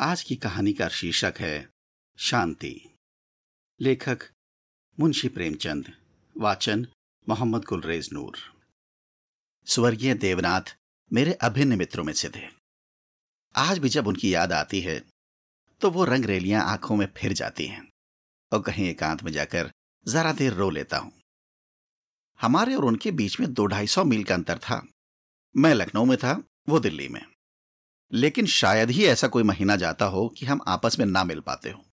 आज की कहानी का शीर्षक है, शांति। लेखक मुंशी प्रेमचंद, वाचन मोहम्मद गुलरेज नूर। स्वर्गीय देवनाथ मेरे अभिन्न मित्रों में से थे। आज भी जब उनकी याद आती है तो वो रंग रेलियाँ आँखों में फिर जाती हैं और कहीं एकांत में जाकर जरा देर रो लेता हूँ। हमारे और उनके बीच में दो ढाई सौ मील का अंतर था। मैं लखनऊ में था, वो दिल्ली में। लेकिन शायद ही ऐसा कोई महीना जाता हो कि हम आपस में ना मिल पाते हो।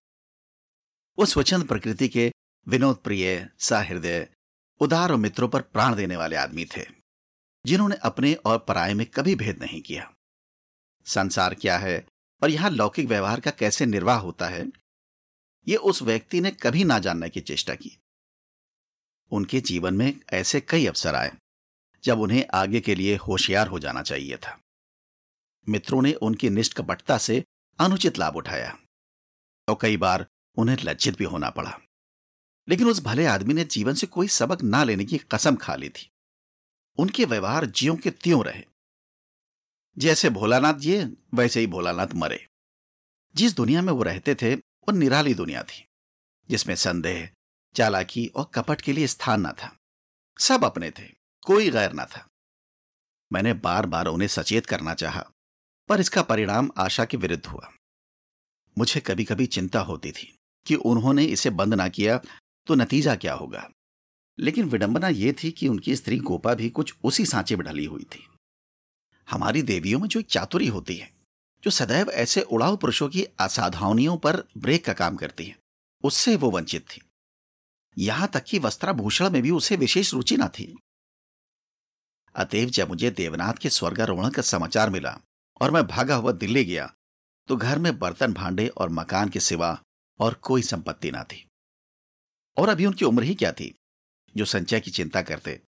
वो स्वच्छंद प्रकृति के विनोद प्रिय सहृदय, उदार और मित्रों पर प्राण देने वाले आदमी थे, जिन्होंने अपने और पराये में कभी भेद नहीं किया। संसार क्या है और यहाँ लौकिक व्यवहार का कैसे निर्वाह होता है, ये उस व्यक्ति ने कभी ना जानने की चेष्टा की। उनके जीवन में ऐसे कई अवसर आए, जब उन्हें आगे के लिए होशियार हो जाना चाहिए था। मित्रों ने उनकी निष्कपटता से अनुचित लाभ उठाया और कई बार उन्हें लज्जित भी होना पड़ा। लेकिन उस भले आदमी ने जीवन से कोई सबक ना लेने की कसम खा ली थी। उनके व्यवहार जियो के त्यों रहे। जैसे भोलानाथ जिए, वैसे ही भोलानाथ मरे। जिस दुनिया में वो रहते थे, वो निराली दुनिया थी, जिसमें संदेह, चालाकी और कपट के लिए स्थान ना था। सब अपने थे, कोई गैर ना था। मैंने बार बार उन्हें सचेत करना चाहा। पर इसका परिणाम आशा के विरुद्ध हुआ। मुझे कभी कभी चिंता होती थी कि उन्होंने इसे बंद ना किया तो नतीजा क्या होगा। लेकिन विडंबना यह थी कि उनकी स्त्री गोपा भी कुछ उसी सांचे में ढली हुई थी। हमारी देवियों में जो एक चातुरी होती है, जो सदैव ऐसे उड़ाऊ पुरुषों की असाधावनियों पर ब्रेक का काम करती है, उससे वो वंचित थी। यहाँ तक कि वस्त्राभूषण में भी उसे विशेष रुचि ना थी। अतएव जब मुझे देवनाथ के स्वर्गारोहण का समाचार मिला और मैं भागा हुआ दिल्ली गया तो घर में बर्तन भांडे और मकान के सिवा और कोई संपत्ति ना थी। और अभी उनकी उम्र ही क्या थी, जो संचय की चिंता करते?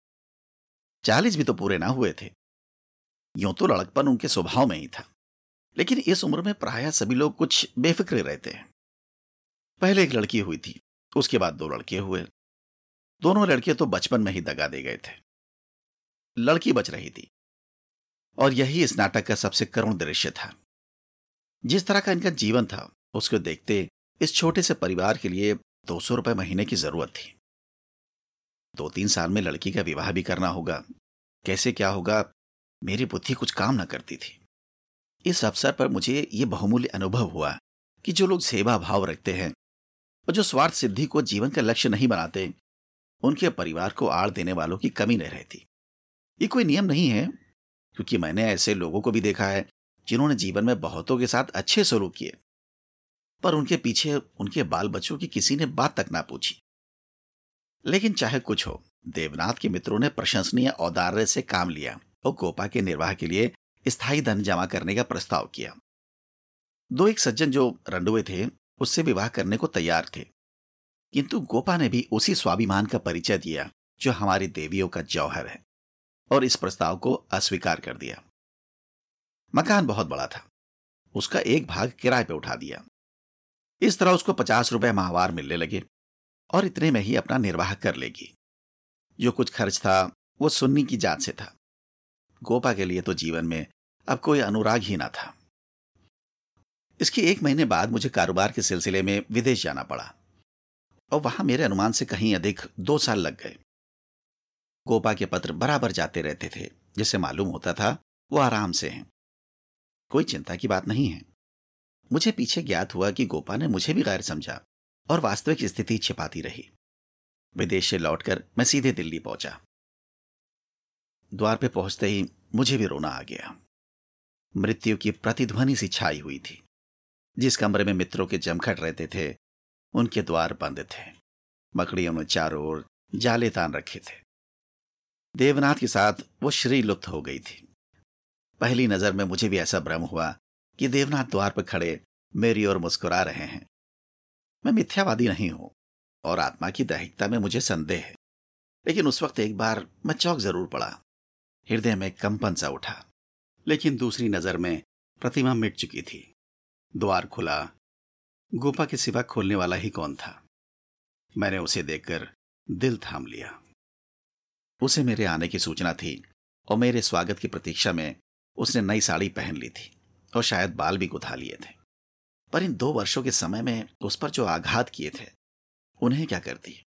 चालीस भी तो पूरे ना हुए थे। यूँ तो लड़कपन उनके स्वभाव में ही था, लेकिन इस उम्र में प्राय सभी लोग कुछ बेफिक्रे रहते हैं। पहले एक लड़की हुई थी, उसके बाद दो लड़के हुए। दोनों लड़के तो बचपन में ही दगा दे गए थे। लड़की बच रही थी और यही इस नाटक का सबसे करुण दृश्य था। जिस तरह का इनका जीवन था, उसको देखते इस छोटे से परिवार के लिए दो सौ रुपए महीने की ज़रूरत थी। दो तीन साल में लड़की का विवाह भी करना होगा। कैसे क्या होगा, मेरी बुद्धि कुछ काम न करती थी। इस अवसर पर मुझे ये बहुमूल्य अनुभव हुआ कि जो लोग सेवा भाव रखते हैं और जो स्वार्थ सिद्धि को जीवन का लक्ष्य नहीं बनाते, उनके परिवार को आड़ देने वालों की कमी नहीं रहती। ये कोई नियम नहीं है क्योंकि मैंने ऐसे लोगों को भी देखा है, जिन्होंने जीवन में बहुतों के साथ अच्छे स्वरूप किए। पर उनके पीछे उनके बाल बच्चों की किसी ने बात तक ना पूछी। लेकिन चाहे कुछ हो, देवनाथ के मित्रों ने प्रशंसनीय औदार्य से काम लिया और गोपा के निर्वाह के लिए स्थायी धन जमा करने का प्रस्ताव किया। दो एक सज्जन जो रंडुए थे, उससे विवाह करने को तैयार थे। किंतु गोपा ने भी उसी स्वाभिमान का परिचय दिया, जो हमारी देवियों का जौहर है। और इस प्रस्ताव को अस्वीकार कर दिया। मकान बहुत बड़ा था। उसका एक भाग किराए पर उठा दिया। इस तरह उसको पचास रुपए माहवार मिलने लगे और इतने में ही अपना निर्वाह कर लेगी। जो कुछ खर्च था, वो सुन्नी की जात से था। गोपा के लिए तो जीवन में अब कोई अनुराग ही ना था। इसके एक महीने बाद मुझे कारोबार के सिलसिले में विदेश जाना पड़ा और वहाँ मेरे अनुमान से कहीं अधिक दो साल लग गए। गोपा के पत्र बराबर जाते रहते थे, जिससे मालूम होता था वो आराम से हैं। कोई चिंता की बात नहीं है। मुझे पीछे ज्ञात हुआ कि गोपा ने मुझे भी गैर समझा और वास्तविक स्थिति छिपाती रही। विदेश से लौटकर मैं सीधे दिल्ली पहुँचा। द्वार पे पहुँचते ही मुझे भी रोना आ गया। मृत्यु की प्रतिध्वनि सी छाई हुई थी। जिस कमरे में मित्रों के जमखट रहते थे, उनके द्वार बंद थे। मकड़ियों ने चारों ओर जाले तान रखे थे। देवनाथ के साथ वो श्री लुप्त हो गई थी। पहली नज़र में मुझे भी ऐसा भ्रम हुआ कि देवनाथ द्वार पर खड़े मेरी ओर मुस्कुरा रहे हैं। मैं मिथ्यावादी नहीं हूँ और आत्मा की दैहिकता में मुझे संदेह है। लेकिन उस वक्त एक बार मैं चौक ज़रूर पड़ा। हृदय में कंपन सा उठा, लेकिन दूसरी नज़र में प्रतिमा मिट चुकी थी। द्वार खुला। गोपा के सिवा खोलने वाला ही कौन था? मैंने उसे देखकर दिल थाम लिया। उसे मेरे आने की सूचना थी और मेरे स्वागत की प्रतीक्षा में उसने नई साड़ी पहन ली थी और शायद बाल भी गुथा लिए थे। पर इन दो वर्षों के समय में उस पर जो आघात किए थे, उन्हें क्या करती?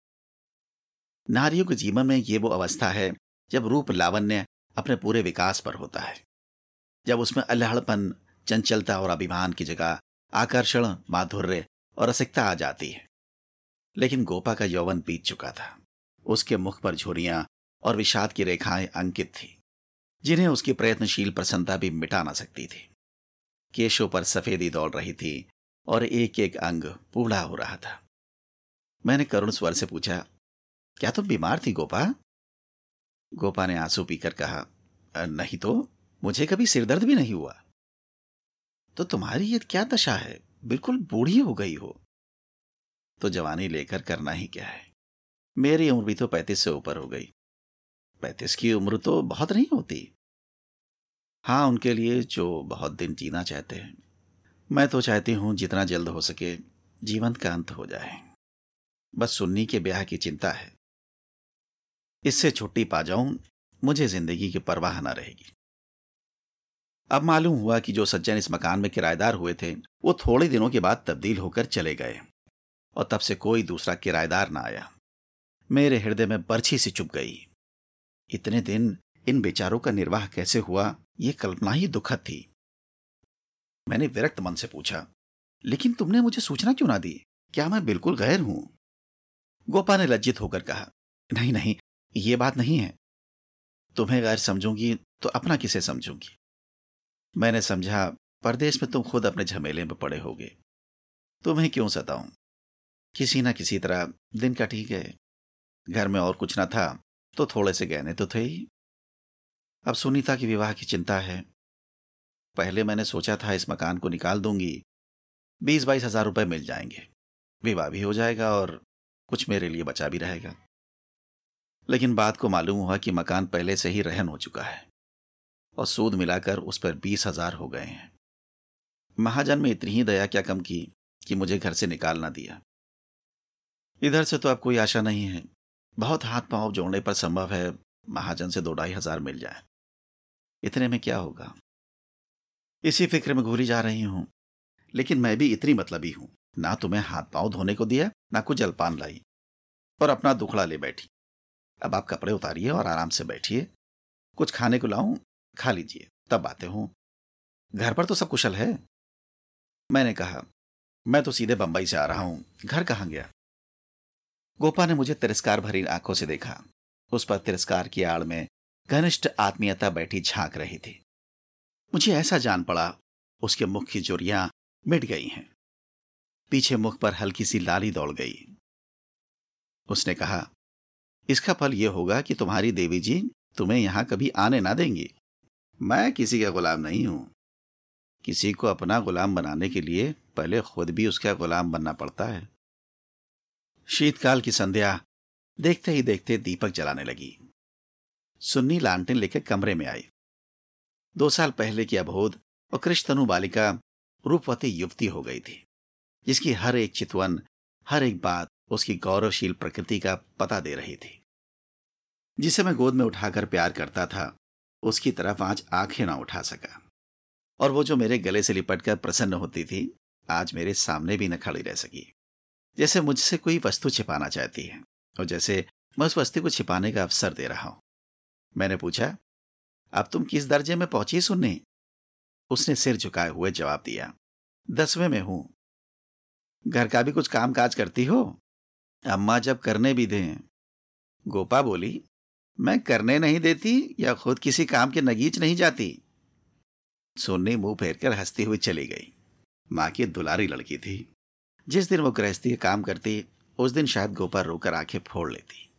नारियों के जीवन में ये वो अवस्था है जब रूप लावण्य अपने पूरे विकास पर होता है। जब उसमें अल्हड़पन, चंचलता और अभिमान की जगह आकर्षण, माधुर्य और रसिकता आ जाती है। लेकिन गोपा का यौवन बीत चुका था। उसके मुख पर झुरियाँ और विषाद की रेखाएँ अंकित थी, जिन्हें उसकी प्रयत्नशील प्रसन्नता भी मिटा ना सकती थी। केशों पर सफेदी दौड़ रही थी और एक एक अंग पूढ़ा हो रहा था। मैंने करुण स्वर से पूछा, क्या तुम बीमार थी गोपा? गोपा ने आँसू पीकर कहा नहीं तो मुझे कभी सिरदर्द भी नहीं हुआ। तो तुम्हारी ये क्या दशा है? बिल्कुल बूढ़ी हो गई हो। तो जवानी लेकर करना ही क्या है? मेरी उम्र भी तो पैंतीस से ऊपर हो गई। पैंतीस की उम्र तो बहुत नहीं होती। हाँ उनके लिए जो बहुत दिन जीना चाहते हैं, मैं तो चाहती हूँ जितना जल्द हो सके जीवन का अंत हो जाए। बस सुन्नी के ब्याह की चिंता है। इससे छुट्टी पा जाऊँ, मुझे ज़िंदगी की परवाह न रहेगी। अब मालूम हुआ कि जो सज्जन इस मकान में किराएदार हुए थे, वो थोड़े दिनों के बाद तब्दील होकर चले गए, और तब से कोई दूसरा किराएदार ना आया। मेरे हृदय में बर्छी सी चुप गई। इतने दिन इन बेचारों का निर्वाह कैसे हुआ, ये कल्पना ही दुखद थी। मैंने विरक्त मन से पूछा, लेकिन तुमने मुझे सूचना क्यों ना दी? क्या मैं बिल्कुल गैर हूँ? गोपा ने लज्जित होकर कहा, नहीं नहीं, ये बात नहीं है। तुम्हें गैर समझूँगी तो अपना किसे समझूँगी? मैंने समझा, परदेश में तुम खुद अपने झमेले में पड़े होगे। तुम्हें क्यों सताऊं? किसी ना किसी तरह दिन का ठीक है। घर में और कुछ ना था तो थोड़े से गहने तो थे ही। अब सुनीता की विवाह की चिंता है। पहले मैंने सोचा था इस मकान को निकाल दूँगी। बीस बाईस हज़ार रुपए मिल जाएँगे। विवाह भी हो जाएगा और कुछ मेरे लिए बचा भी रहेगा। लेकिन बात को मालूम हुआ कि मकान पहले से ही रहन हो चुका है और सूद मिलाकर उस पर बीस हज़ार हो गए हैं। महाजन में इतनी ही दया क्या कम की कि मुझे घर से निकाल ना दिया। इधर से तो अब कोई आशा नहीं है। बहुत हाथ पाँव जोड़ने पर संभव है महाजन से दो ढाई हज़ार मिल जाए। इतने में क्या होगा? इसी फ़िक्र में घूरी जा रही हूँ, लेकिन मैं भी इतनी मतलबी हूँ। ना तुम्हें हाथ पाँव धोने को दिया, ना कुछ जलपान लाई, और अपना दुखड़ा ले बैठी। अब आप कपड़े उतारिए और आराम से बैठिए। कुछ खाने को लाऊं, खा लीजिए, तब आते हूँ। घर पर तो सब कुशल है। मैंने कहा, मैं तो सीधे बंबई से आ रहा हूँ। घर कहाँ गया? गोपा ने मुझे तिरस्कार भरी आँखों से देखा। उस पर तिरस्कार की आड़ में घनिष्ठ आत्मीयता बैठी झाँक रही थी। मुझे ऐसा जान पड़ा, उसके मुख की जुरियाँ मिट गई हैं। पीछे मुख पर हल्की सी लाली दौड़ गई। उसने कहा, इसका फल यह होगा कि तुम्हारी देवी जी तुम्हें यहाँ कभी आने ना देंगी। मैं किसी का गुलाम नहीं हूँ। किसी को अपना गुलाम बनाने के लिए पहले खुद भी उसका गुलाम बनना पड़ता है। शीतकाल की संध्या देखते ही देखते दीपक जलाने लगी। सुन्नी लालटेन लेकर कमरे में आई। दो साल पहले की अबोध और कृष्णतनु बालिका रूपवती युवती हो गई थी, जिसकी हर एक चितवन, हर एक बात उसकी गौरवशील प्रकृति का पता दे रही थी। जिसे मैं गोद में उठाकर प्यार करता था, उसकी तरफ़ आज आँखें ना उठा सका। और वो जो मेरे गले से लिपटकर प्रसन्न होती थी, आज मेरे सामने भी न खड़ी रह सकी। जैसे मुझसे कोई वस्तु छिपाना चाहती है और जैसे मैं उस वस्तु को छिपाने का अवसर दे रहा हूँ। मैंने पूछा, अब तुम किस दर्जे में पहुँची सुनने? उसने सिर झुकाए हुए जवाब दिया, दसवें में हूँ। घर का भी कुछ काम काज करती हो? अम्मा जब करने भी दें। गोपा बोली, मैं करने नहीं देती या खुद किसी काम के नगीच नहीं जाती। सोनी मुँह फेर कर हंसती हुई चली गई। माँ की दुलारी लड़की थी। जिस दिन वो गृहस्थी काम करती, उस दिन शायद गोपा रोकर आँखें फोड़ लेती।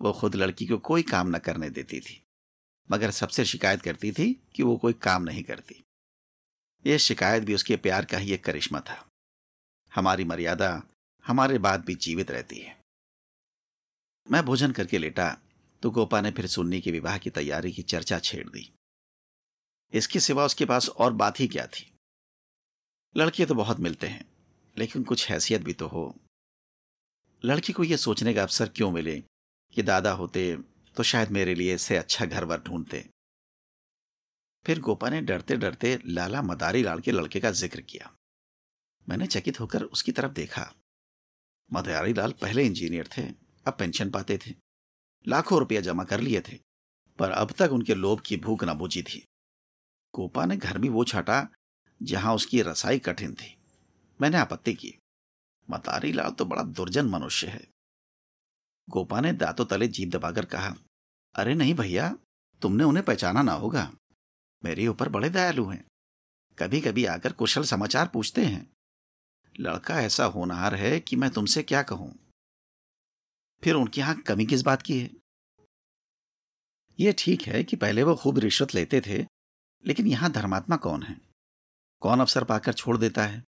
वो खुद लड़की को कोई काम न करने देती थी, मगर सबसे शिकायत करती थी कि वो कोई काम नहीं करती। यह शिकायत भी उसके प्यार का ही एक करिश्मा था। हमारी मर्यादा, हमारे बाद भी जीवित रहती है। मैं भोजन करके लेटा तो गोपा ने फिर सुन्नी के विवाह की तैयारी की चर्चा छेड़ दी। इसके सिवा उसके पास और बात ही क्या थी? लड़के तो बहुत मिलते हैं। लेकिन कुछ हैसियत भी तो हो। लड़की को यह सोचने का अवसर क्यों मिले कि दादा होते तो शायद मेरे लिए इससे अच्छा घर वर ढूंढते। फिर गोपा ने डरते डरते लाला मदारी लाल के लड़के का ज़िक्र किया। मैंने चकित होकर उसकी तरफ़ देखा। मदारी लाल पहले इंजीनियर थे, अब पेंशन पाते थे। लाखों रुपया जमा कर लिए थे, पर अब तक उनके लोभ की भूख न बुझी थी। गोपा ने घर भी वो छाटा जहाँ उसकी रसाई कठिन थी। मैंने आपत्ति की। मतारी लाल तो बड़ा दुर्जन मनुष्य है। गोपा ने दांतों तले जीप दबाकर कहा, अरे नहीं भैया, तुमने उन्हें पहचाना ना होगा। मेरे ऊपर बड़े दयालु हैं। कभी कभी आकर कुशल समाचार पूछते हैं। लड़का ऐसा होनहार है कि मैं तुमसे क्या कहूँ? फिर उनकी यहाँ कमी किस बात की है? यह ठीक है कि पहले वो खूब रिश्वत लेते थे, लेकिन यहाँ धर्मात्मा कौन है? कौन अवसर पाकर छोड़ देता है?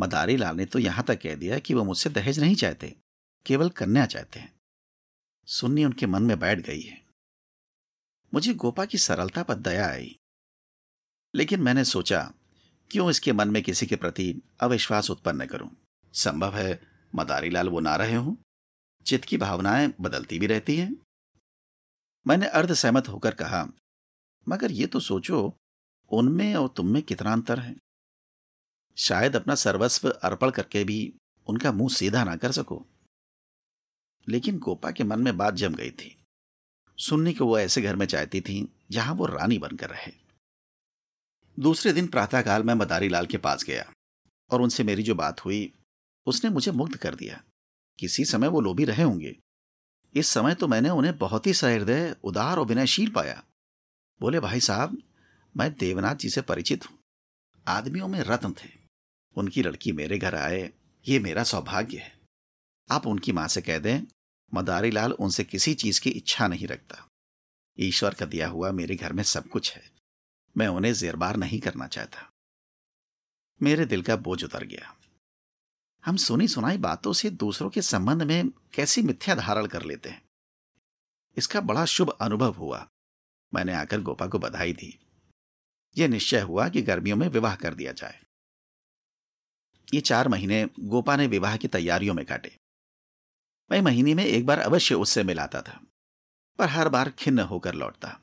मदारी लाल ने तो यहाँ तक कह दिया कि वो मुझसे दहेज नहीं चाहते, केवल कन्या चाहते हैं। सुन्नी उनके मन में बैठ गई है। मुझे गोपा की सरलता पर दया आई। लेकिन मैंने सोचा, क्यों इसके मन में किसी के प्रति अविश्वास उत्पन्न करूँ? संभव है मदारी लाल वो ना रहे हों। चित्त की भावनाएँ बदलती भी रहती हैं। मैंने अर्ध सहमत होकर कहा, मगर ये तो सोचो, उनमें और तुम में कितना अंतर है? शायद अपना सर्वस्व अर्पण करके भी उनका मुँह सीधा ना कर सको। लेकिन गोपा के मन में बात जम गई थी। सुनने को वो ऐसे घर में चाहती थी, जहाँ वो रानी बनकर रहे। दूसरे दिन प्रातःकाल मैं मदारी लाल के पास गया, और उनसे मेरी जो बात हुई, उसने मुझे मुग्ध कर दिया। किसी समय वो लोभी रहे होंगे। इस समय तो मैंने उन्हें बहुत ही सहृदय, उदार और विनयशील पाया। बोले, भाई साहब, मैं देवनाथ जी से परिचित हूँ। आदमियों में रत्न थे। उनकी लड़की मेरे घर आए, ये मेरा सौभाग्य है। आप उनकी माँ से कह दें मदारी लाल उनसे किसी चीज़ की इच्छा नहीं रखता। ईश्वर का दिया हुआ मेरे घर में सब कुछ है। मैं उन्हें जेरबार नहीं करना चाहता। मेरे दिल का बोझ उतर गया। हम सुनी सुनाई बातों से दूसरों के संबंध में कैसी मिथ्या धारण कर लेते हैं। इसका बड़ा शुभ अनुभव हुआ। मैंने आकर गोपा को बधाई दी। यह निश्चय हुआ कि गर्मियों में विवाह कर दिया जाए। ये चार महीने गोपा ने विवाह की तैयारियों में काटे। मैं महीने में एक बार अवश्य उससे मिलाता था, पर हर बार खिन्न होकर लौटता।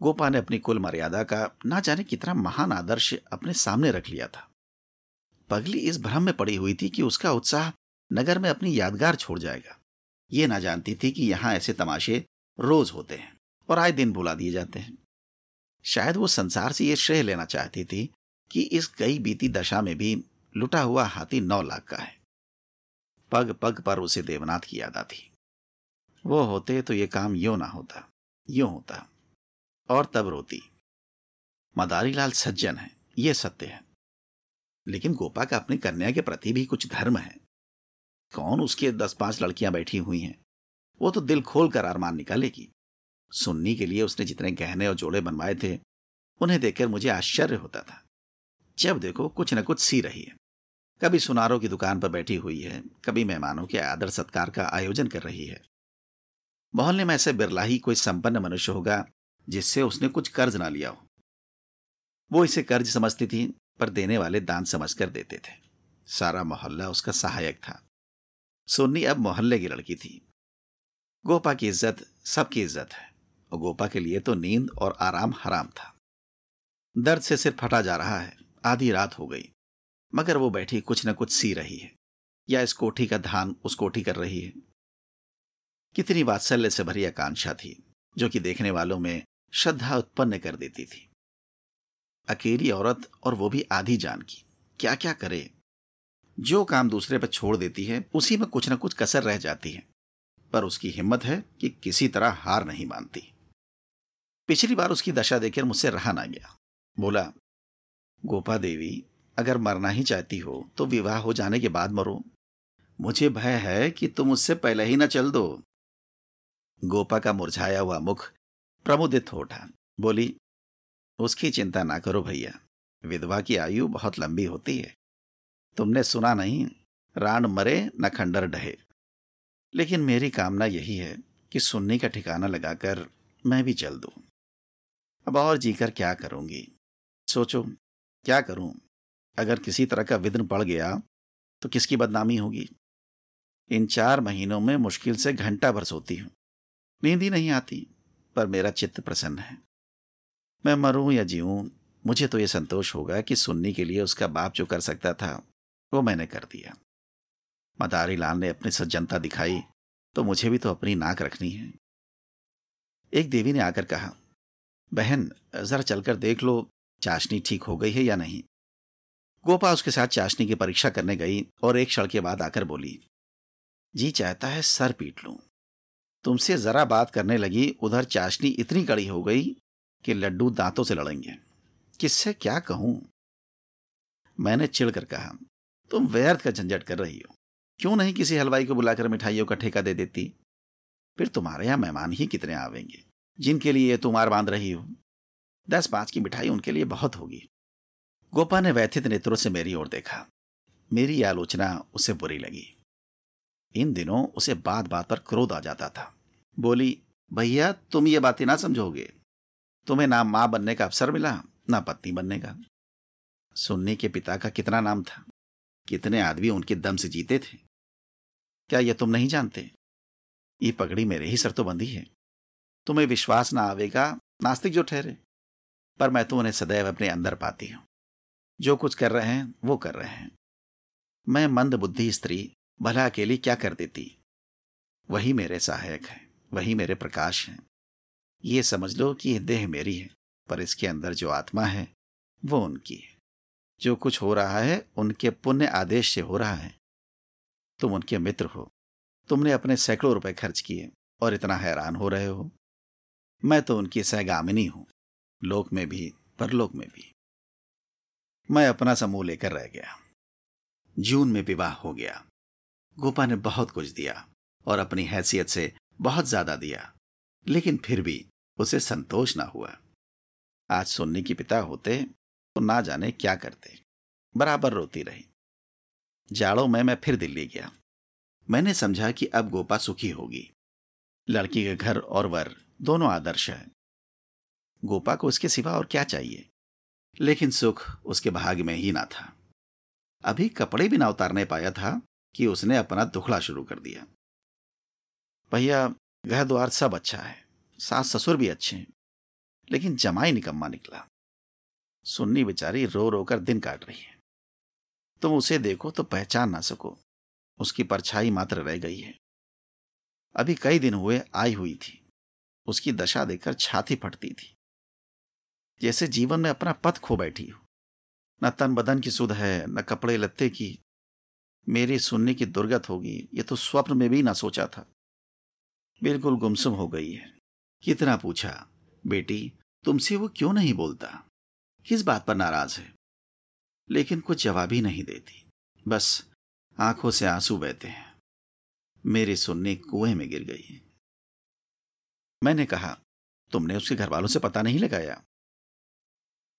गोपा ने अपनी कुल मर्यादा का ना जाने कितना महान आदर्श अपने सामने रख लिया था। पगली इस भ्रम में पड़ी हुई थी कि उसका उत्साह नगर में अपनी यादगार छोड़ जाएगा। ये ना जानती थी कि यहाँ ऐसे तमाशे रोज होते हैं और आए दिन भुला दिए जाते हैं। शायद वो संसार से ये श्रेय लेना चाहती थी कि इस गई बीती दशा में भी लुटा हुआ हाथी नौ लाख का है। पग पग पर उसे देवनाथ की याद आती। वो होते तो ये काम यो ना होता, यो होता। और तब रोती। मदारी लाल सज्जन है, ये सत्य है। लेकिन गोपा का अपनी कन्या के प्रति भी कुछ धर्म है। कौन उसके दस पाँच लड़कियाँ बैठी हुई हैं? वो तो दिल खोल कर अरमान निकालेगी। सुन्नी के लिए उसने जितने गहने और जोड़े बनवाए थे, उन्हें देखकर मुझे आश्चर्य होता था। जब देखो कुछ न कुछ सी रही है। कभी सुनारों की दुकान पर बैठी हुई है, कभी मेहमानों के आदर सत्कार का आयोजन कर रही है। मोहल्ले में ऐसे बिरला ही कोई संपन्न मनुष्य होगा, जिससे उसने कुछ कर्ज ना लिया हो। वो इसे कर्ज समझती थी, पर देने वाले दान समझकर देते थे। सारा मोहल्ला उसका सहायक था। सोनी अब मोहल्ले की लड़की थी। गोपा की इज़्ज़त सबकी इज़्ज़त है, और गोपा के लिए तो नींद और आराम हराम था। दर्द से सिर फटा जा रहा है। आधी रात हो गई, मगर वो बैठी कुछ न कुछ सी रही है, या इस कोठी का धान उस कोठी कर रही है। कितनी वात्सल्य से भरी आकांक्षा थी, जो कि देखने वालों में श्रद्धा उत्पन्न कर देती थी। अकेली औरत और वो भी आधी जान की क्या क्या करे? जो काम दूसरे पर छोड़ देती है, उसी में कुछ ना कुछ कसर रह जाती है, पर उसकी हिम्मत है कि किसी तरह हार नहीं मानती। पिछली बार उसकी दशा देखकर मुझसे रहा ना गया, बोला गोपा देवी, अगर मरना ही चाहती हो तो विवाह हो जाने के बाद मरो। मुझे भय है कि तुम उससे पहले ही ना चल दो। गोपा का मुरझाया हुआ मुख प्रमुदित हो उठा। बोली, उसकी चिंता ना करो भैया। विधवा की आयु बहुत लंबी होती है। तुमने सुना नहीं राण मरे न खंडर ढहे। लेकिन मेरी कामना यही है कि सुनने का ठिकाना लगाकर मैं भी चल दूँ। अब और जीकर क्या करूँगी? सोचो। क्या करूँ? अगर किसी तरह का विघ्न पड़ गया तो किसकी बदनामी होगी? इन चार महीनों में मुश्किल से घंटा भर सोती हूँ। नींद ही नहीं आती, पर मेरा चित्त प्रसन्न है। मैं मरूं या जीऊं, मुझे तो यह संतोष होगा कि सुन्नी के लिए उसका बाप जो कर सकता था, वो मैंने कर दिया। मदारी लाल ने अपनी सज्जनता दिखाई तो मुझे भी तो अपनी नाक रखनी है। एक देवी ने आकर कहा, बहन, जरा चलकर देख लो चाशनी ठीक हो गई है या नहीं? गोपा उसके साथ चाशनी की परीक्षा करने गई और एक क्षण के बाद आकर बोली, जी चाहता है सर पीट लूँ। तुमसे जरा बात करने लगी, उधर चाशनी इतनी कड़ी हो गई कि लड्डू दांतों से लड़ेंगे। किससे क्या कहूँ? मैंने चिढ़कर कहा, तुम व्यर्थ का झंझट कर रही हो। क्यों नहीं किसी हलवाई को बुलाकर मिठाइयों का ठेका दे देती? फिर तुम्हारे यहाँ मेहमान ही कितने आवेंगे, जिनके लिए तुम मार बाँध रही हो। दस पाँच की मिठाई उनके लिए बहुत होगी। गोपा ने व्यथित नेत्रों से मेरी ओर देखा। मेरी आलोचना उसे बुरी लगी। इन दिनों उसे बात बात पर क्रोध आ जाता था। बोली, भैया, तुम ये बातें ना समझोगे। तुम्हें ना माँ बनने का अवसर मिला, ना पत्नी बनने का। सुन्नी के पिता का कितना नाम था। कितने आदमी उनके दम से जीते थे। क्या यह तुम नहीं जानते? ये पगड़ी मेरे ही सर तो बंधी है। तुम्हें विश्वास ना आवेगा, नास्तिक जो ठहरे। पर मैं तो उन्हें सदैव अपने अंदर पाती हूँ। जो कुछ कर रहे हैं, वो कर रहे हैं। मैं मंद बुद्धि स्त्री, भला अकेली क्या कर देती? वही मेरे सहायक है, वही मेरे प्रकाश हैं। ये समझ लो कि यह देह मेरी है, पर इसके अंदर जो आत्मा है, वो उनकी है। जो कुछ हो रहा है, उनके पुण्य आदेश से हो रहा है। तुम उनके मित्र हो। तुमने अपने सैकड़ों रुपए खर्च किए और इतना हैरान हो रहे हो। मैं तो उनकी सहगामिनी हूँ। लोक में भी, परलोक में भी। मैं अपना समूह लेकर रह गया। जून में विवाह हो गया। गोपा ने बहुत कुछ दिया और अपनी हैसियत से बहुत ज़्यादा दिया, लेकिन फिर भी उसे संतोष ना हुआ। आज सुन्नी की पिता होते तो ना जाने क्या करते। बराबर रोती रही। जाड़ों में मैं फिर दिल्ली गया। मैंने समझा कि अब गोपा सुखी होगी। लड़की के घर और वर दोनों आदर्श है। गोपा को उसके सिवा और क्या चाहिए? लेकिन सुख उसके भाग में ही ना था। अभी कपड़े भी ना उतारने पाया था कि उसने अपना दुखड़ा शुरू कर दिया। भैया घर द्वार सब अच्छा है, सास ससुर भी अच्छे हैं, लेकिन जमाई निकम्मा निकला। सुन्नी बेचारी रो रो कर दिन काट रही है। तुम उसे देखो तो पहचान ना सको, उसकी परछाई मात्र रह गई है। अभी कई दिन हुए, आई हुई थी। उसकी दशा देखकर छाती फटती थी। जैसे जीवन में अपना पथ खो बैठी हो। न तन बदन की सुध है, न कपड़े लत्ते की। मेरी सुनने की दुर्गत होगी, ये तो स्वप्न में भी ना सोचा था। बिल्कुल गुमसुम हो गई है। कितना पूछा, बेटी, तुमसे वो क्यों नहीं बोलता? किस बात पर नाराज़ है? लेकिन कुछ जवाब ही नहीं देती। बस, आँखों से आँसू बहते हैं। मेरे सुनने कुएँ में गिर गई मैंने कहा, तुमने उसके घर वालों से पता नहीं लगाया?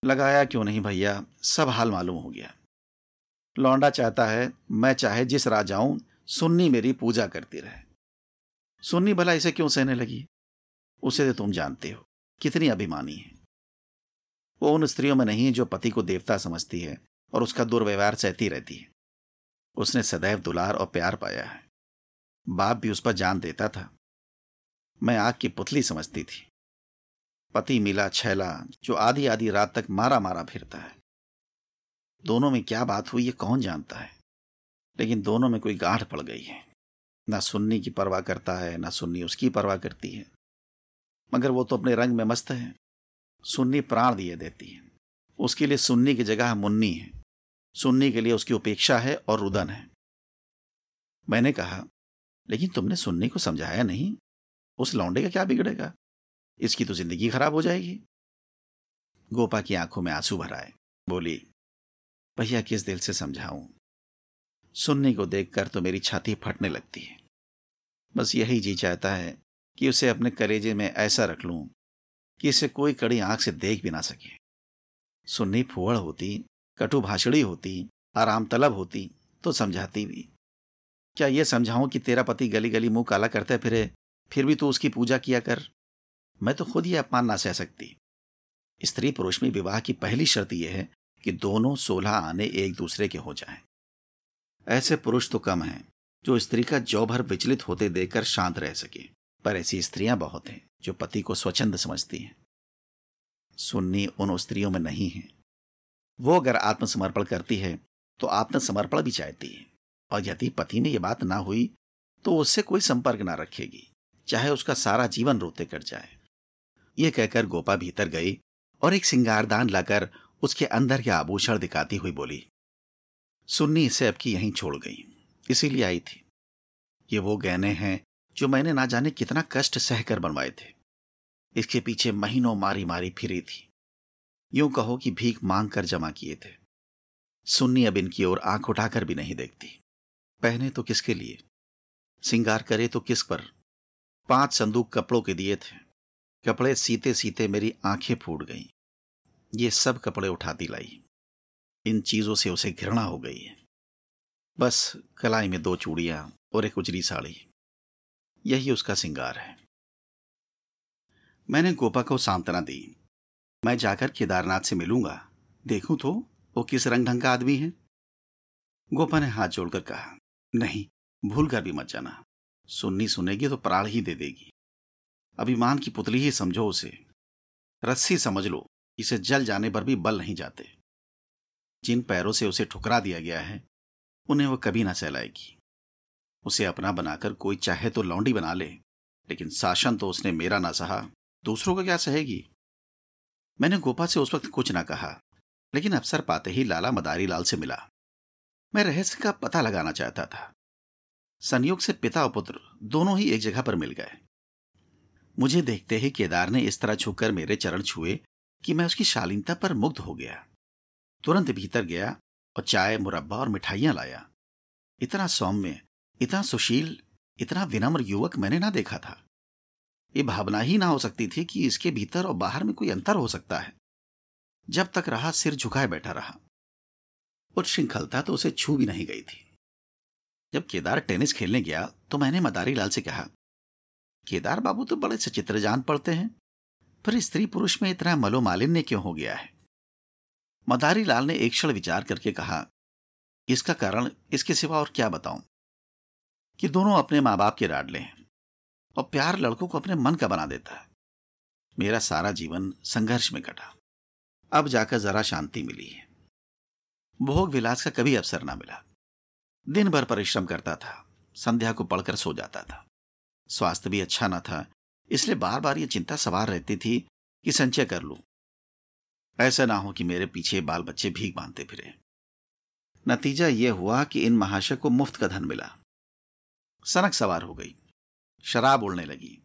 लगाया क्यों नहीं भैया? सब हाल मालूम हो गया। लौंडा चाहता है, मैं चाहे जिस राजाऊं सुन्नी मेरी पूजा करती रहे। सुन्नी भला इसे क्यों सहने लगी? उसे तो तुम जानते हो, कितनी अभिमानी है। वो उन स्त्रियों में नहीं जो पति को देवता समझती है और उसका दुर्व्यवहार सहती रहती है। उसने सदैव दुलार और प्यार पाया है। बाप भी उस पर जान देता था। मैं आग की पुतली समझती थी। पति मिला छैला, जो आधी आधी रात तक मारा मारा फिरता है। दोनों में क्या बात हुई, ये कौन जानता है? लेकिन दोनों में कोई गांठ पड़ गई है। ना सुन्नी की परवाह करता है, ना सुन्नी उसकी परवाह करती है। मगर वो तो अपने रंग में मस्त है। सुन्नी प्राण दिए देती है। उसके लिए सुन्नी की जगह मुन्नी है। सुन्नी के लिए उसकी उपेक्षा है और रुदन है। मैंने कहा, लेकिन तुमने सुन्नी को समझाया नहीं? उस लौंडे का क्या बिगड़ेगा? इसकी तो ज़िंदगी खराब हो जाएगी। गोपा की आँखों में आँसू भराए बोली, भैया, किस दिल से समझाऊं? सुन्नी को देखकर तो मेरी छाती फटने लगती है। बस यही जी चाहता है कि उसे अपने कलेजे में ऐसा रख लूँ कि इसे कोई कड़ी आँख से देख भी ना सके। सुन्नी फुवड़ होती, कटु भाषणी होती, आराम तलब होती तो समझाती भी। क्या यह समझाऊं कि तेरा पति गली गली मुँह काला करते फिरे, फिर भी तू उसकी पूजा किया कर? मैं तो खुद ही अपमान ना सह सकती। स्त्री पुरुष में विवाह की पहली शर्त यह है कि दोनों सोलह आने एक दूसरे के हो जाएँ। ऐसे पुरुष तो कम हैं, जो स्त्री का जौ भर विचलित होते देखकर शांत रह सके। पर ऐसी स्त्रियाँ बहुत हैं, जो पति को स्वच्छंद समझती हैं। सुन्नी उन स्त्रियों में नहीं है। वो अगर आत्मसमर्पण करती है तो आत्मसमर्पण भी चाहती है। और यदि पति में यह बात ना हुई तो उससे कोई संपर्क ना रखेगी, चाहे उसका सारा जीवन रोते कट जाए। ये कहकर गोपा भीतर गई और एक सिंगारदान लाकर उसके अंदर के आभूषण दिखाती हुई बोली, सुन्नी इसे अब की यहीं छोड़ गई, इसीलिए आई थी। ये वो गहने हैं जो मैंने ना जाने कितना कष्ट सहकर बनवाए थे। इसके पीछे महीनों मारी मारी फिरी थी। यूँ कहो कि भीख मांग कर जमा किए थे। सुन्नी अब इनकी ओर आँख उठाकर भी नहीं देखती। पहने तो किसके लिए? सिंगार करे तो किस पर? पाँच संदूक कपड़ों के दिए थे। कपड़े सीते सीते मेरी आँखें फूट गईं। ये सब कपड़े उठाती लाई इन चीज़ों से उसे घृणा हो गई है। बस कलाई में दो चूड़ियाँ और एक उजली साड़ी। यही उसका सिंगार है। मैंने गोपा को सांत्वना दी। मैं जाकर केदारनाथ से मिलूँगा। देखूँ तो वो किस रंग ढंग का आदमी है? गोपा ने हाथ जोड़कर कहा, नहीं, भूल कर भी मत जाना। सुननी सुनेगी तो प्राण ही दे देगी। अभिमान की पुतली ही समझो उसे। रस्सी समझ लो, इसे जल जाने पर भी बल नहीं जाते। जिन पैरों से उसे ठुकरा दिया गया है, उन्हें वह कभी ना सहलाएगी। उसे अपना बनाकर कोई चाहे तो लौंडी बना ले, लेकिन शासन तो उसने मेरा ना सहा, दूसरों का क्या सहेगी? मैंने गोपा से उस वक्त कुछ ना कहा, लेकिन अवसर पाते ही लाला मदारी लाल से मिला। मैं रहस्य का पता लगाना चाहता था। संयोग से पिता और पुत्र दोनों ही एक जगह पर मिल गए। मुझे देखते ही केदार ने इस तरह छुकर मेरे चरण छुए कि मैं उसकी शालीनता पर मुग्ध हो गया। तुरंत भीतर गया और चाय, मुरब्बा और मिठाइयाँ लाया। इतना सौम्य, इतना सुशील, इतना विनम्र युवक मैंने ना देखा था। ये भावना ही ना हो सकती थी कि इसके भीतर और बाहर में कोई अंतर हो सकता है। जब तक रहा, सिर झुकाए बैठा रहा। और श्रृंखलता तो उसे छू भी नहीं गई थी। जब केदार टेनिस खेलने गया तो मैंने मदारी लाल से कहा केदार बाबू तो बड़े सचित्र जान पड़ते हैं। पर स्त्री पुरुष में इतना मलोमालिन्य क्यों हो गया है? मदारी लाल ने एक क्षण विचार करके कहा, इसका कारण, इसके सिवा और क्या बताऊँ? कि दोनों अपने माँ बाप के लाडले हैं और प्यार लड़कों को अपने मन का बना देता है। मेरा सारा जीवन संघर्ष में कटा। अब जाकर जरा शांति मिली है। भोग विलास का कभी अवसर ना मिला। दिन भर परिश्रम करता था, संध्या को पढ़कर सो जाता था। स्वास्थ्य भी अच्छा न था, इसलिए बार बार ये चिंता सवार रहती थी कि संचय कर लूँ। ऐसा ना हो कि मेरे पीछे बाल बच्चे भीख बांधते फिरे। नतीजा यह हुआ कि इन महाशय को मुफ़्त का धन मिला। सनक सवार हो गई। शराब उड़ने लगी।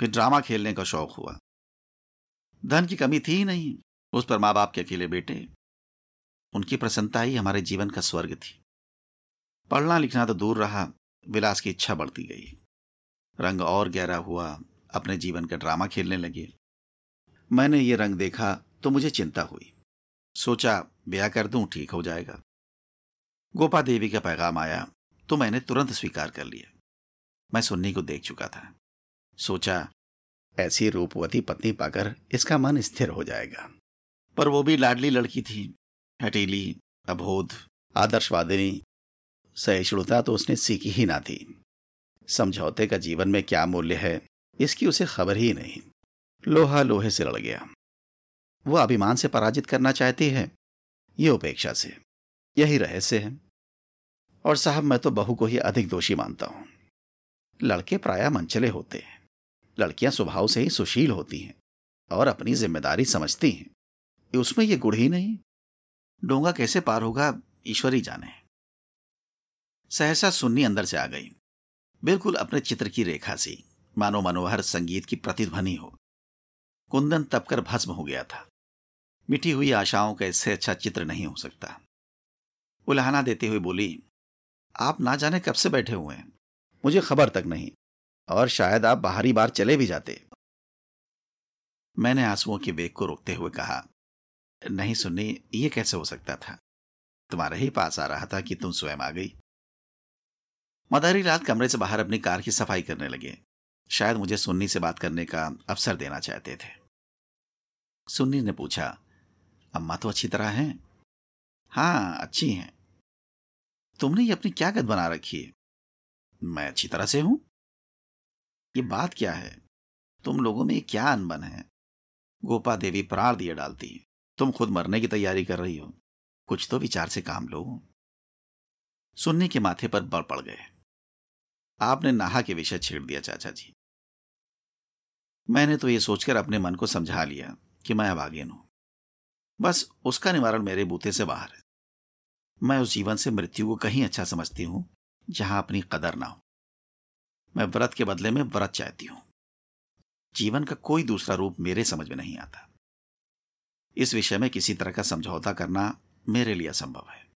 फिर ड्रामा खेलने का शौक हुआ। धन की कमी थी ही नहीं, उस पर माँ बाप के अकेले बेटे। उनकी प्रसन्नता ही हमारे जीवन का स्वर्ग थी। पढ़ना लिखना तो दूर रहा, विलास की इच्छा बढ़ती गई। रंग और गहरा हुआ अपने जीवन का ड्रामा खेलने लगे। मैंने ये रंग देखा तो मुझे चिंता हुई। सोचा, ब्याह कर दूँ, ठीक हो जाएगा। गोपा देवी का पैगाम आया तो मैंने तुरंत स्वीकार कर लिया। मैं सुन्नी को देख चुका था। सोचा, ऐसी रूपवती पत्नी पाकर इसका मन स्थिर हो जाएगा। पर वो भी लाडली लड़की थी। हटीली, अबोध, आदर्शवादिनी, सहिष्णुता तो उसने सीखी ही ना थी। समझौते का जीवन में क्या मूल्य है, इसकी उसे खबर ही नहीं। लोहा लोहे से लड़ गया। वो अभिमान से पराजित करना चाहती है, ये उपेक्षा से, यही रहस्य है। और साहब, मैं तो बहू को ही अधिक दोषी मानता हूँ। लड़के प्राय मंचले होते हैं। लड़कियाँ स्वभाव से ही सुशील होती हैं और अपनी ज़िम्मेदारी समझती हैं। उसमें ये गुड़ ही नहीं। डोंगा कैसे पार होगा, ईश्वरी जाने। सहसा सुन्नी अंदर से आ गई। बिल्कुल अपने चित्र की रेखा सी। मानो मनोहर संगीत की प्रतिध्वनि हो। कुंदन तपकर भस्म हो गया था। मिटी हुई आशाओं का इससे अच्छा चित्र नहीं हो सकता। उल्हाना देते हुए बोली, आप ना जाने कब से बैठे हुए हैं। मुझे खबर तक नहीं, और शायद आप बाहरी बार चले भी जाते। मैंने आंसुओं के वेग को रोकते हुए कहा, नहीं सुननी, ये कैसे हो सकता था? तुम्हारे ही पास आ रहा था कि तुम स्वयं आ गई। मदारी रात कमरे से बाहर अपनी कार की सफ़ाई करने लगे। शायद मुझे सुन्नी से बात करने का अवसर देना चाहते थे। सुन्नी ने पूछा, अम्मा तो अच्छी तरह हैं? हाँ अच्छी हैं। तुमने ये अपनी क्या गद बना रखी है? मैं अच्छी तरह से हूँ। ये बात क्या है? तुम लोगों में क्या अनबन है? गोपा देवी प्राण दिए डालती है। तुम खुद मरने की तैयारी कर रही हो। कुछ तो विचार से काम लो सुन्नी के माथे पर बल पड़ गए। आपने नाहा के विषय छेड़ दिया, चाचा जी। मैंने तो ये सोचकर अपने मन को समझा लिया कि मैं अभागीन हूँ। बस उसका निवारण मेरे बूते से बाहर है। मैं उस जीवन से मृत्यु को कहीं अच्छा समझती हूँ, जहाँ अपनी कदर ना हो। मैं व्रत के बदले में व्रत चाहती हूँ। जीवन का कोई दूसरा रूप मेरे समझ में नहीं आता। इस विषय में किसी तरह का समझौता करना मेरे लिए असंभव है।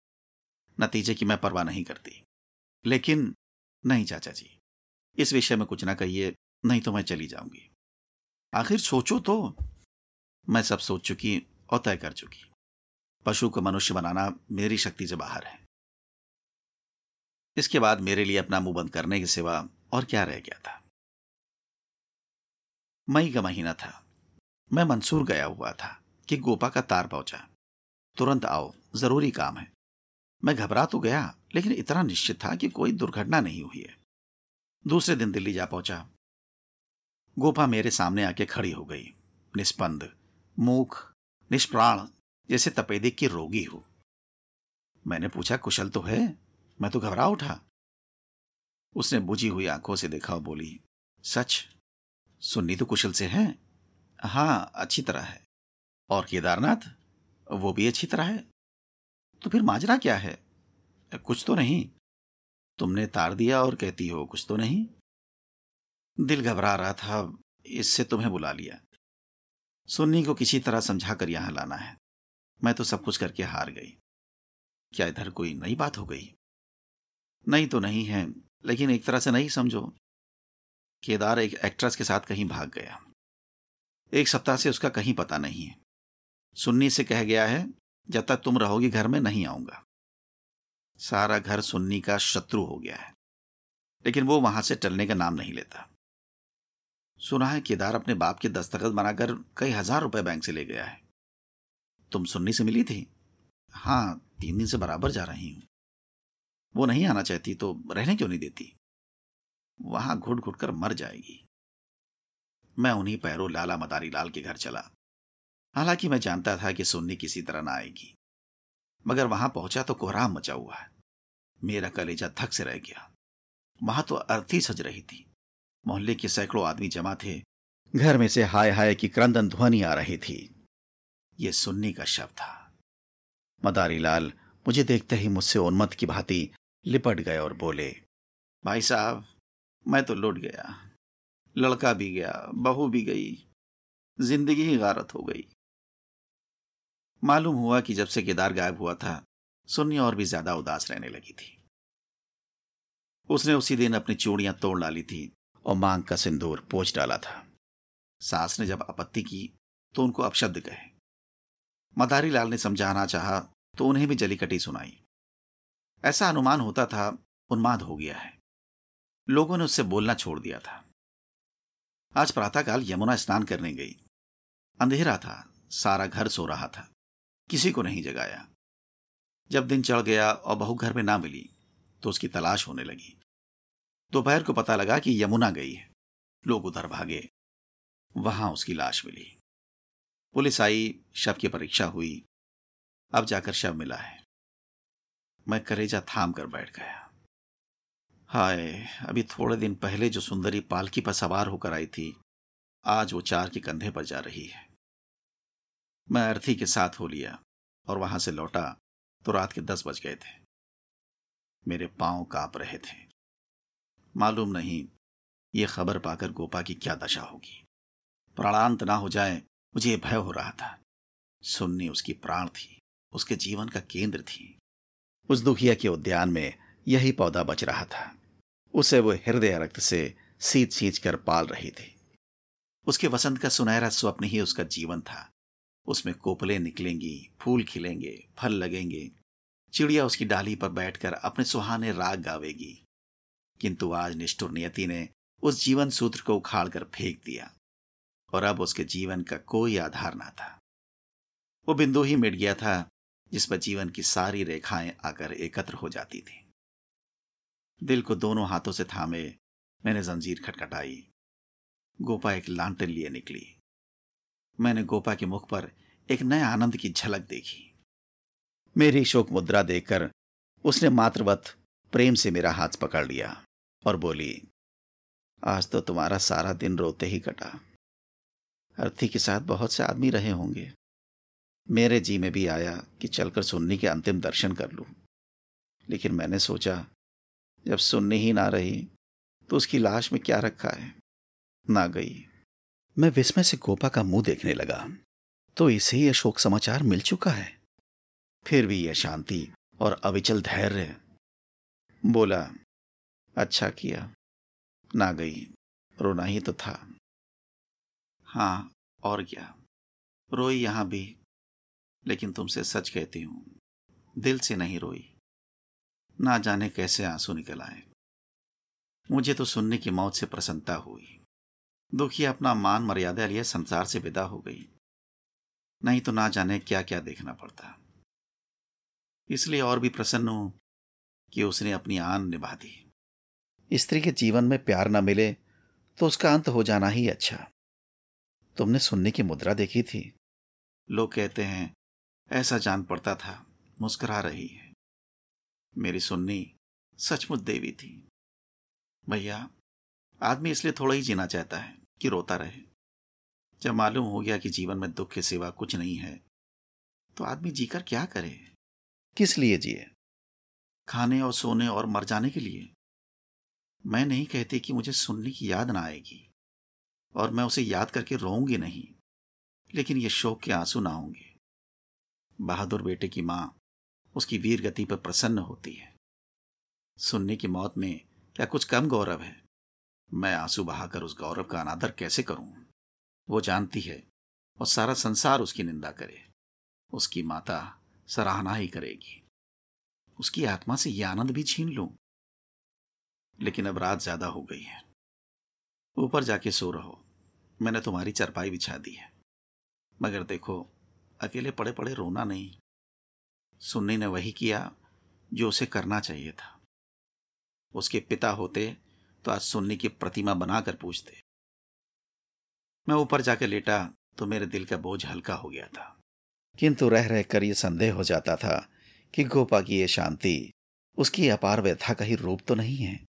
नतीजे की मैं परवाह नहीं करती। लेकिन नहीं, चाचा जी। इस विषय में कुछ ना कहिए, नहीं तो मैं चली जाऊँगी। आखिर सोचो तो। मैं सब सोच चुकी और तय कर चुकी। पशु को मनुष्य बनाना मेरी शक्ति से बाहर है। इसके बाद मेरे लिए अपना मुँह बंद करने के सिवा और क्या रह गया था? मई का महीना था। मैं मंसूर गया हुआ था कि गोपा का तार पहुँचा। तुरंत आओ, ज़रूरी काम है। मैं घबरा तो गया लेकिन इतना निश्चित था कि कोई दुर्घटना नहीं हुई है। दूसरे दिन दिल्ली जा पहुँचा। गोपा मेरे सामने आके खड़ी हो गई। निष्पंद मूख निष्प्राण, जैसे तपेदिक की रोगी हो। मैंने पूछा, कुशल तो है? मैं तो घबरा उठा। उसने बुझी हुई आँखों से देखा और बोली, सच? सुन्नी तो कुशल से है? हाँ, अच्छी तरह है। और केदारनाथ? वो भी अच्छी तरह है? तो फिर माजरा क्या है? कुछ तो नहीं। तुमने तार दिया और कहती हो, कुछ तो नहीं। दिल घबरा रहा था, इससे तुम्हें बुला लिया। सुन्नी को किसी तरह समझा कर यहाँ लाना है। मैं तो सब कुछ करके हार गई। क्या इधर कोई नई बात हो गई? नहीं तो नहीं है, लेकिन एक तरह से नहीं समझो। केदार एक एक्ट्रेस के साथ कहीं भाग गया। एक सप्ताह से उसका कहीं पता नहीं है। सुन्नी से कह गया है, जब तक तुम रहोगी, घर में नहीं आऊँगा। सारा घर सुन्नी का शत्रु हो गया है। लेकिन वो वहाँ से टलने का नाम नहीं लेता। सुना है केदार अपने बाप के दस्तखत बनाकर कई हज़ार रुपए बैंक से ले गया है। तुम सुन्नी से मिली थी? हाँ तीन दिन से बराबर जा रही हूँ। वो नहीं आना चाहती तो रहने क्यों नहीं देती? वहाँ घुट घुट कर मर जाएगी। मैं उन्हीं पैरों लाला मदारी लाल के घर चला। हालाँकि मैं जानता था कि सुन्नी किसी तरह ना आएगी। मगर वहाँ पहुँचा तो कोहराम मचा हुआ है। मेरा कलेजा थक से रह गया। वहाँ तो अर्थी सज रही थी। मोहल्ले के सैकड़ों आदमी जमा थे। घर में से हाय हाय की क्रंदन ध्वनि आ रही थी। ये सुनने का शव था। मदारी लाल मुझे देखते ही मुझसे उन्मत की भांति लिपट गए और बोले, भाई साहब, मैं तो लौट गया। लड़का भी गया, बहू भी गई। ज़िंदगी ही गारत हो गई। मालूम हुआ कि जब से केदार गायब हुआ था, सुन्नी और भी ज़्यादा उदास रहने लगी थी। उसने उसी दिन अपनी चूड़ियाँ तोड़ डाली थी और मांग का सिंदूर पोच डाला था। सास ने जब आपत्ति की तो उनको अपशब्द कहे। मदारी लाल ने समझाना चाहा तो उन्हें भी जलीकटी सुनाई। ऐसा अनुमान होता था, उन्माद हो गया है। लोगों ने उससे बोलना छोड़ दिया था। आज प्रातःकाल यमुना स्नान करने गई। अंधेरा था, सारा घर सो रहा था। किसी को नहीं जगाया। जब दिन चढ़ गया और बहू घर में ना मिली तो उसकी तलाश होने लगी। दोपहर को पता लगा कि यमुना गई है। लोग उधर भागे। वहाँ उसकी लाश मिली। पुलिस आई, शव की परीक्षा हुई। अब जाकर शव मिला है। मैं करेजा थाम कर बैठ गया। हाय, अभी थोड़े दिन पहले जो सुंदरी पालकी पर सवार होकर आई थी, आज वो चार के कंधे पर जा रही है। मैं अर्थी के साथ हो लिया और वहाँ से लौटा तो रात के दस बज गए थे। मेरे पाँव काँप रहे थे। मालूम नहीं ये खबर पाकर गोपा की क्या दशा होगी। प्राणांत ना हो जाए, मुझे भय हो रहा था। सुन्नी उसकी प्राण थी, उसके जीवन का केंद्र थी। उस दुखिया के उद्यान में यही पौधा बच रहा था। उसे वो हृदय रक्त से सींच सींच कर पाल रही थी। उसके वसंत का सुनहरा स्वप्न ही उसका जीवन था। उसमें कोपले निकलेंगी, फूल खिलेंगे, फल लगेंगे। चिड़िया उसकी डाली पर बैठकर अपने सुहाने राग गावेगी। किंतु आज निष्ठुर नियति ने उस जीवन सूत्र को उखाड़ कर फेंक दिया और अब उसके जीवन का कोई आधार ना था। वो बिंदु ही मिट गया था जिस पर जीवन की सारी रेखाएँ आकर एकत्र हो जाती थी। दिल को दोनों हाथों से थामे, मैंने जंजीर खटखटाई। गोपा एक लांटन लिए निकली। मैंने गोपा के मुख पर एक नए आनंद की झलक देखी। मेरी शोक मुद्रा देखकर उसने मातृवत प्रेम से मेरा हाथ पकड़ लिया और बोली, आज तो तुम्हारा सारा दिन रोते ही कटा। अर्थी के साथ बहुत से आदमी रहे होंगे। मेरे जी में भी आया कि चलकर सुन्नी के अंतिम दर्शन कर लूँ। लेकिन मैंने सोचा, जब सुन्नी ही ना रही तो उसकी लाश में क्या रखा है? ना गई। मैं विस्मय से गोपा का मुँह देखने लगा। तो इसे यह शोक समाचार मिल चुका है। फिर भी यह शांति और अविचल धैर्य। बोला अच्छा किया। ना गई। रोना ही तो था। हाँ और क्या। रोई यहाँ भी। लेकिन तुमसे सच कहती हूँ, दिल से नहीं रोई। ना जाने कैसे आँसू निकल आए। मुझे तो सुनने की मौत से प्रसन्नता हुई। दुखी अपना मान मर्यादा लिए संसार से विदा हो गई। नहीं तो ना जाने क्या क्या देखना पड़ता। इसलिए और भी प्रसन्न हूँ कि उसने अपनी आन निभा दी। स्त्री के जीवन में प्यार न मिले तो उसका अंत हो जाना ही अच्छा। तुमने सुनने की मुद्रा देखी थी। लोग कहते हैं, ऐसा जान पड़ता था, मुस्कुरा रही है। मेरी सुन्नी सचमुच देवी थी। भैया, आदमी इसलिए थोड़ा ही जीना चाहता है। कि रोता रहे। जब मालूम हो गया कि जीवन में दुख के सिवा कुछ नहीं है तो आदमी जीकर क्या करे? किस लिए जिए? खाने और सोने और मर जाने के लिए। मैं नहीं कहती कि मुझे सुनने की याद ना आएगी, और मैं उसे याद करके रोऊँगी नहीं, लेकिन ये शोक के आँसू ना होंगे। बहादुर बेटे की माँ उसकी वीर गति पर प्रसन्न होती है। सुनने की मौत में क्या कुछ कम गौरव है? मैं आँसू बहाकर उस गौरव का अनादर कैसे करूँ? वो जानती है और सारा संसार उसकी निंदा करे। उसकी माता सराहना ही करेगी। उसकी आत्मा से यह आनंद भी छीन लूँ। लेकिन अब रात ज़्यादा हो गई है। ऊपर जाके सो रहो। मैंने तुम्हारी चरपाई बिछा दी है। मगर देखो, अकेले पड़े पड़े रोना नहीं। सुन्नी ने वही किया जो उसे करना चाहिए था। उसके पिता होते तो आज सुन्नी की प्रतिमा बनाकर पूछते, मैं ऊपर जाकर लेटा तो मेरे दिल का बोझ हल्का हो गया था। किंतु रह रह कर यह संदेह हो जाता था कि गोपा की यह शांति, उसकी अपार व्यथा का ही रूप तो नहीं है।